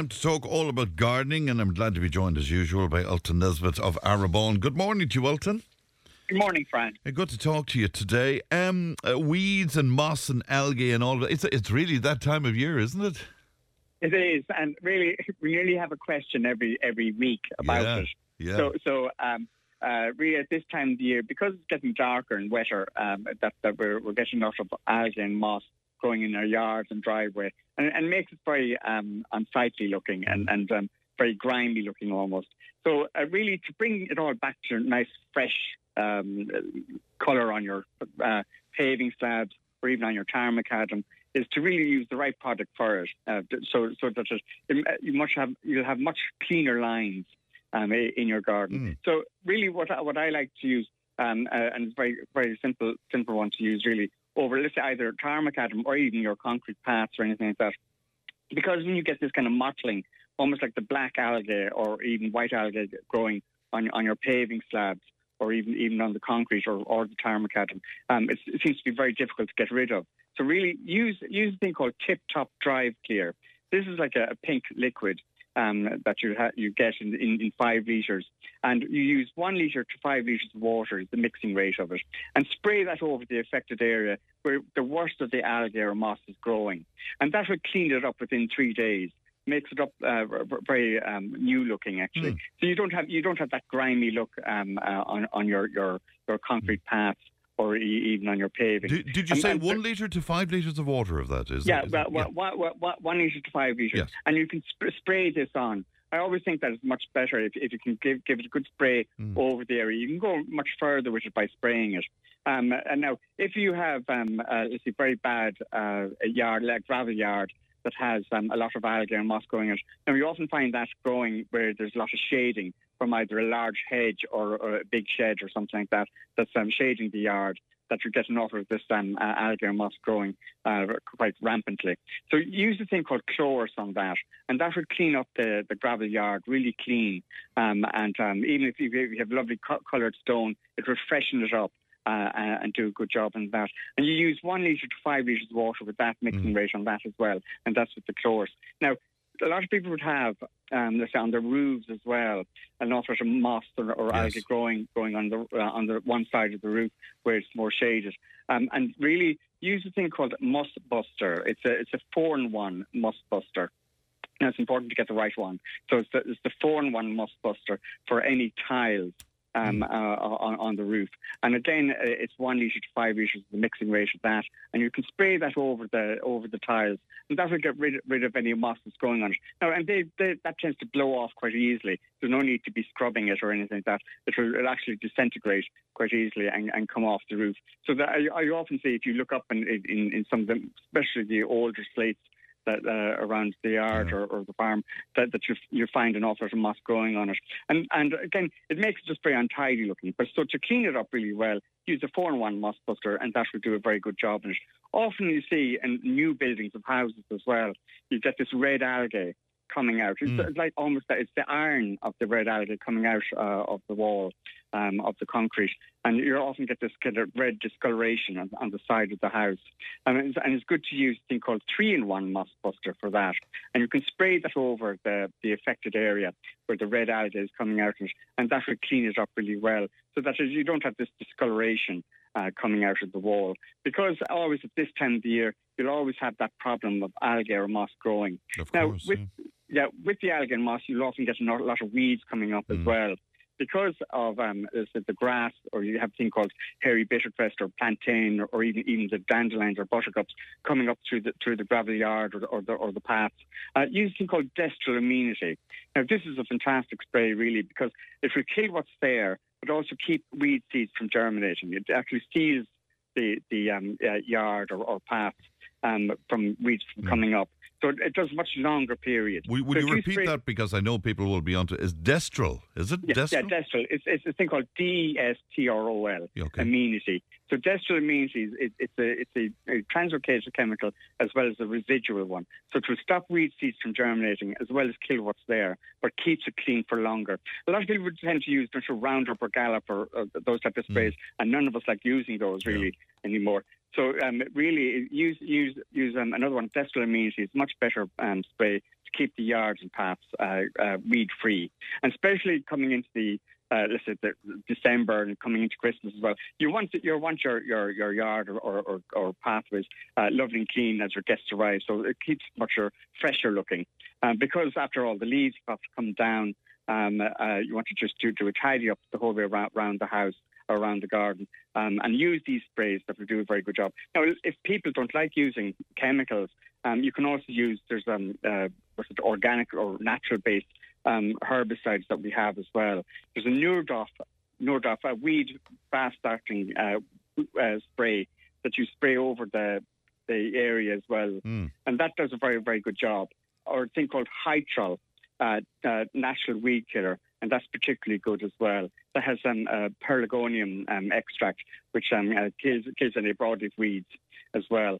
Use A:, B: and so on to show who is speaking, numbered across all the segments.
A: time to talk all about gardening, and I'm glad to be joined as usual by Ultan Nesbitt of Arrabawn. Good morning to you.
B: Good morning, Frank.
A: Uh, Good to talk to you today. Um, uh, weeds and moss and algae and all of it. It's, it's really that time of year, isn't it?
B: It is, and really, we nearly have a question every every week about
A: Yeah,
B: it.
A: yeah.
B: So, so um, uh, really, at this time of the year, because it's getting darker and wetter, um, that, that we're, we're getting a lot of algae and moss growing in our yards and driveway, and, and makes it very um, unsightly looking and and um, very grimy looking almost. So, uh, really, to bring it all back to a nice, fresh um, colour on your uh, paving slabs or even on your tarmac macadam is to really use the right product for it. Uh, so, so that it, you much have you'll have much cleaner lines um, in your garden. So, really, what I, what I like to use, um, uh, and it's very very simple simple one to use really over let's say either tarmac macadam or even your concrete paths or anything like that. Because when you get this kind of mottling, almost like the black algae or even white algae growing on on your paving slabs or even even on the concrete or, or the tarmac macadam, um, it seems to be very difficult to get rid of. So really use use a thing called Tip Top Drive Clear. This is like a, a pink liquid um, that you ha- you get in, in, in five litres, and you use one litre to five litres of water is the mixing rate of it, and spray that over the affected area where the worst of the algae or moss is growing, and that will clean it up within three days. Makes it up uh, very um, new looking actually. So you don't have you don't have that grimy look um, uh, on on your your your concrete paths or e- even on your paving.
A: Did, did you
B: And-
A: say
B: and-
A: one litre to five litres of water of that? Is
B: yeah,
A: it, is
B: well,
A: it?
B: well, one- one- one- litre to five litres.
A: Yes.
B: And you can sp- spray this on. I always think that is much better if, if you can give, give it a good spray
A: Mm.
B: over the area. You can go much further with it by spraying it. Um, and now, if you have, um, uh, let's see, very bad uh, yard, like gravel yard, that has um, a lot of algae and moss growing in it. Now, you often find that growing where there's a lot of shading from either a large hedge or, or a big shed or something like that that's um, shading the yard, that you're getting off of this um, uh, algae and moss growing uh, quite rampantly. So use a thing called chlorus on that, and that will clean up the, the gravel yard really clean. Um, and um, even if you, if you have lovely co- coloured stone, it will freshen it up. Uh, uh, and do a good job on that. And you use one litre to five litres of water with that mixing rate on that as well, and that's with the chlorus. Now, a lot of people would have, um, let's say, on their roofs as well, an awful lot of moss or, or
A: Yes.
B: algae growing growing on the uh, on the one side of the roof where it's more shaded. Um, and really use a thing called moss Buster. It's a it's a four in one moss Buster. Now it's important to get the right one. So it's the, it's the four in one moss Buster for any tiles. Um, uh, on, on the roof, and again, uh, it's one litre to five litres, the mixing rate of that, and you can spray that over the over the tiles, and that will get rid, rid of any moss that's growing on it. Now, and they, they, that tends to blow off quite easily. There's no need to be scrubbing it or anything like that. It will it'll actually disintegrate quite easily and, and come off the roof. So that I, I often see if you look up in, in, in some of them, especially the older slates that uh, around the yard or, or the farm, that, that you you find an awful lot of moss growing on it. And and again, it makes it just very untidy looking. But so to clean it up really well, use a four in one moss buster, and that will do a very good job in it. Often you see in new buildings of houses as well, you get this red algae coming out. It's, it's like almost that it's the iron of the red algae coming out uh, of the wall um, of the concrete, and you often get this kind of red discoloration on, on the side of the house. Um, and, it's, and it's good to use a thing called three-in-one moss buster for that, and you can spray that over the, the affected area where the red algae is coming out, of it, and that will clean it up really well, so that you don't have this discoloration uh, coming out of the wall. Because always at this time of the year, you'll always have that problem of algae or moss growing.
A: Of
B: now,
A: course,
B: with
A: yeah.
B: yeah, with the algae and moss, you'll often get a lot of weeds coming up as
A: Mm.
B: well. Because of um, the grass, or you have a thing called hairy bittercress or plantain, or, or even even the dandelions or buttercups coming up through the through the gravel yard or, or the or the paths. Uh, use a thing called Destrol amenity. Now, this is a fantastic spray, really, because it will kill what's there, but also keep weed seeds from germinating. It actually seals the the um, uh, yard or, or path um, from weeds from coming up. So it, does much longer period.
A: Would, would
B: So
A: you repeat
B: spray-
A: that because I know people will be onto is Destrol? Is it
B: Yeah,
A: Destral?
B: yeah, Destrol. It's, it's a thing called D S T R O L,
A: Yeah, okay.
B: amenity. So Destrol amenity is it, it's a it's a, a translocated chemical as well as a residual one. So it will stop weed seeds from germinating as well as kill what's there, but keeps it clean for longer. A lot of people would tend to use don't Roundup or Gallop or uh, those type of sprays, and none of us like using those really anymore. So um, really, use use use um, another one. Destrol Amenity is much better um, spray to keep the yards and paths uh, uh, weed free, and especially coming into the uh, let's say the December and coming into Christmas as well. You want you want your your, your yard or, or, or pathways uh, lovely and clean as your guests arrive, so it keeps much fresher looking. Um, because after all, the leaves have to come down. Um, uh, you want to just do, do a tidy up the whole way around, around the house around the garden um, and use these sprays that will do a very good job. Now, if people don't like using chemicals, um, you can also use there's um, uh, what's it, organic or natural based um, herbicides that we have as well. There's a Neudorff, Neudorff, a weed fast acting uh, uh, spray that you spray over the the area as well, mm. and that does a very very good job. Or a thing called Hytrol, uh, uh, natural weed killer and that's particularly good as well. That has um, uh, pelargonium um, extract, which um, uh, kills, kills any broadleaf weeds as well.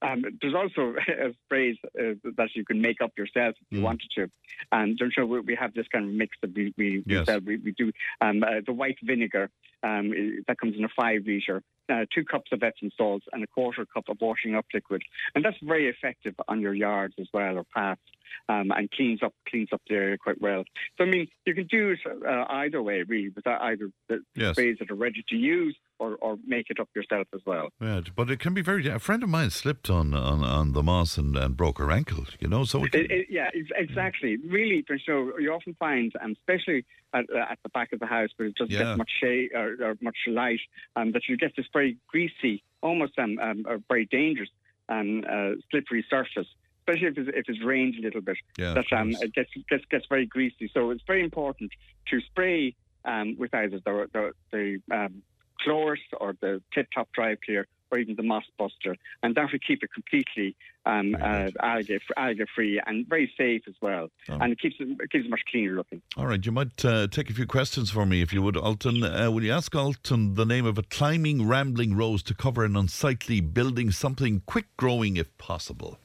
B: Um, there's also a sprays uh, that you can make up yourself if you mm. wanted to. And I'm sure we have this kind of mix that we we, yes. we, we, we do. Um, uh, the white vinegar um, that comes in a five litre, uh, two cups of Epsom salts, and a quarter cup of washing up liquid, and that's very effective on your yards as well or paths um, and cleans up cleans up the area quite well. So I mean, you can do it uh, either way, really, with either the yes. sprays that are ready to use or, or make it up yourself as well.
A: Yeah, but it can be very. A friend of mine slipped on on, on the moss and, and broke her ankle. You know, so
B: it, it, yeah, exactly. Really, so you often find, um, especially at, uh, at, the back of the house, where it doesn't yeah. get much shade or, or much light, um, that you get this very greasy, almost um, um very dangerous um, uh, slippery surface especially if it's, if it's rained a little bit,
A: yeah,
B: that um, it gets, gets gets very greasy. So it's very important to spray um, with either the the, the um, Chlorus or the Tip Top Dry Clear or even the Moss Buster, and that will keep it completely um, uh, algae algae free and very safe as well, oh. and it keeps it, it keeps it much cleaner looking.
A: All right, you might uh, take a few questions for me if you would, Ultan. Uh, will you ask Ultan the name of a climbing rambling rose to cover an unsightly building, something quick growing if possible?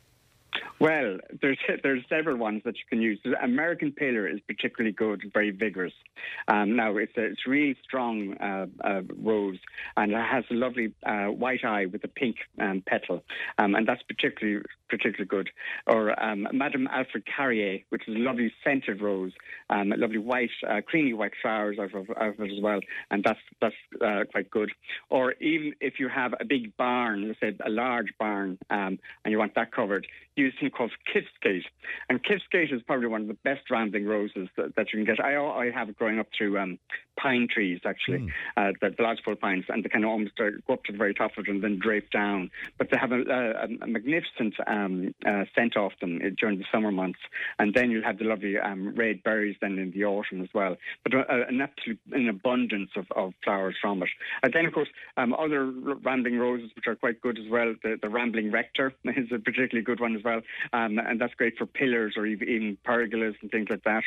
B: Well, there's there's several ones that you can use. American Pillar is particularly good, very vigorous. Um, now it's a, it's really strong uh, uh, rose, and it has a lovely uh, white eye with a pink um, petal, um, and that's particularly particularly good. Or um, Madame Alfred Carrière, which is a lovely scented rose, um, lovely white, uh, creamy white flowers out of, out of, it as well, and that's that's uh, quite good. Or even if you have a big barn, let's say a large barn, um, and you want that covered, use something called Kiftsgate. And Kiftsgate is probably one of the best rambling roses that, that you can get. I, I have it growing up through um, pine trees, actually, mm. uh, the, the lodgepole pines, and they kind of almost uh, go up to the very top of it and then drape down. But they have a, a, a magnificent um, uh, scent off them uh, during the summer months. And then you'll have the lovely um, red berries then in the autumn as well. But uh, an absolute an abundance of, of flowers from it. And then, of course, um, other rambling roses, which are quite good as well. The, the rambling rector is a particularly good one as well um, and that's great for pillars or even, pergolas and things like that.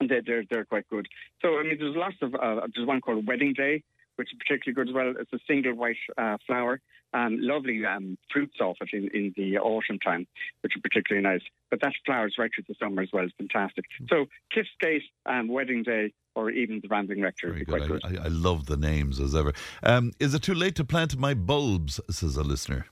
B: They're, they're, they're quite good. So, I mean, there's lots of, uh, there's one called Wedding Day, which is particularly good as well. It's a single white uh, flower. Um, lovely um, fruits off it in, in, the autumn time, which are particularly nice. But that flowers right through the summer as well. It's fantastic. So, Kiftsgate, um, Wedding Day, or even the Rambling Rector would be quite good.
A: I, I, love the names as ever. Um, is it too late to plant my bulbs, says a listener?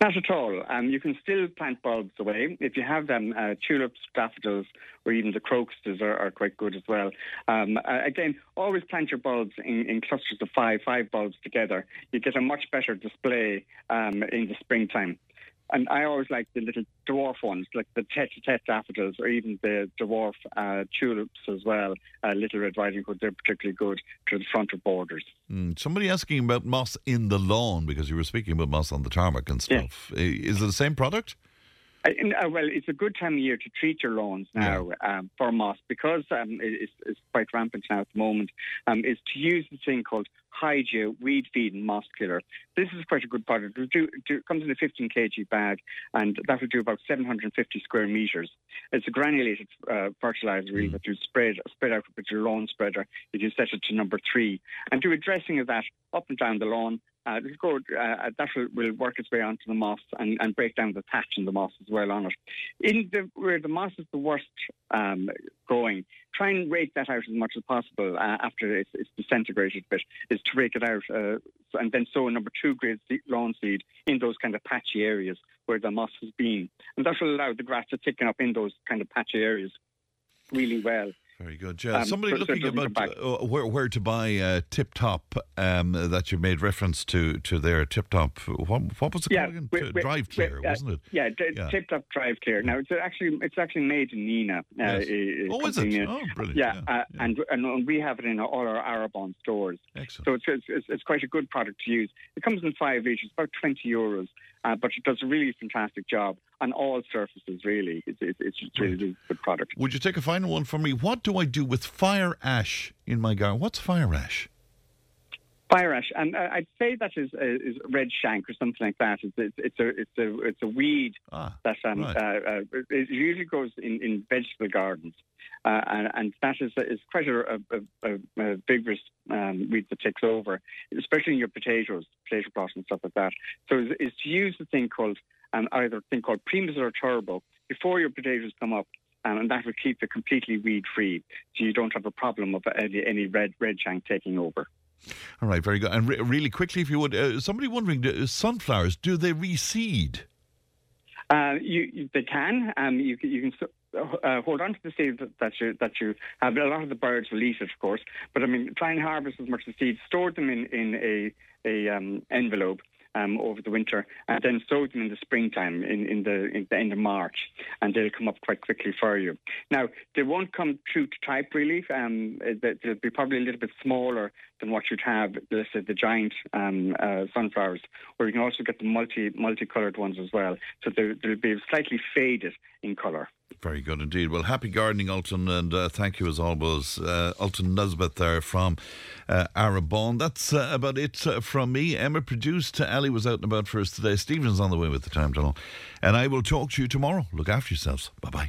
B: Not at all. Um, you can still plant bulbs away. If you have them, uh, tulips, daffodils, or even the crocuses are, are quite good as well. Um, uh, again, always plant your bulbs in, in, clusters of five, five bulbs together. You get a much better display um, in the springtime. And I always like the little dwarf ones, like the tete-a-tete daffodils, or even the dwarf uh, tulips as well. Uh, Little Red Riding Hood, they're particularly good to the front of borders.
A: Mm, somebody asking about moss in the lawn, because you were speaking about moss on the tarmac and stuff. Yeah. Is it the same product?
B: Uh, well, it's a good time of year to treat your lawns now yeah. um, for moss because um, it's, it's, quite rampant now at the moment. Um, is to use this thing called Hygeia Weed Feed and Moss Killer. This is quite a good product. It, do, comes in a 15 kg bag, and that will do about 750 square meters. It's a granulated uh, fertilizer, really, mm. that you spread spread out with your lawn spreader. If you set it to number three, and do a dressing of that up and down the lawn uh, go, uh, that will, will, work its way onto the moss and, and, break down the thatch in the moss as well on it. In the, where the moss is the worst um, growing. Try and rake that out as much as possible uh, after it's, it's, disintegrated a bit, is to rake it out uh, and then sow a number two grade lawn seed in those kind of patchy areas where the moss has been. And that will allow the grass to thicken up in those kind of patchy areas really well.
A: Very good. Yeah. Um, Somebody looking about uh, where, where to buy uh, Tip Top um, that you made reference to to there. Tip Top. What, what was it
B: yeah,
A: called again? We're, Drive Clear,
B: uh,
A: wasn't it?
B: Yeah, d- yeah. Tip Top Drive Clear. Now it's actually it's actually made in Nenagh. Uh,
A: yes. oh, is it? Oh, brilliant.
B: Yeah, yeah, uh, And, and we have it in all our Arrabawn stores.
A: Excellent.
B: So it's, it's, it's quite a good product to use. It comes in five litres, about twenty euros uh, but it does a really fantastic job on all surfaces, really. It's, it's, it's really, really good product.
A: Would you take a final one for me? What do I do with fire ash in my garden? What's fire ash?
B: Fire ash, and uh, I'd say that is, uh, is red shank or something like that. It's, it's, it's a it's a it's a weed
A: ah,
B: that um,
A: right.
B: uh, uh it usually grows in, in vegetable gardens, uh, and, and that is is quite a, a, a, a vigorous um, weed that takes over, especially in your potatoes, potato plots and stuff like that. So is, is to use the thing called um, either a thing called Primus or Turbo before your potatoes come up. Um, and that will keep it completely weed free, so you don't have a problem of any, any red red shank taking over.
A: All right, very good. And re- really quickly, if you would, uh, somebody wondering, do, sunflowers do they reseed?
B: Uh, you, you, they can. Um, you, you can uh, hold on to the seeds that, that, you that you have. A lot of the birds will eat it, of course. But I mean, try and harvest as much of the seeds. Store them in in a a um, envelope um, over the winter, and then sow them in the springtime, in, in, the, in the end of March, and they'll come up quite quickly for you. Now, they won't come true to type, really. Um, they'll be probably a little bit smaller than what you'd have, let's say, the giant um, uh, sunflowers, or you can also get the multi multicolored ones as well. So they'll be slightly faded in colour.
A: Very good indeed. Well, happy gardening, Ultan, and uh, thank you as always, uh, Ultan Nesbitt there from uh, Arrabawn. That's uh, about it uh, from me. Emma produced. Ali was out and about for us today. Stephen's on the way with the time tunnel. And I will talk to you tomorrow. Look after yourselves. Bye bye.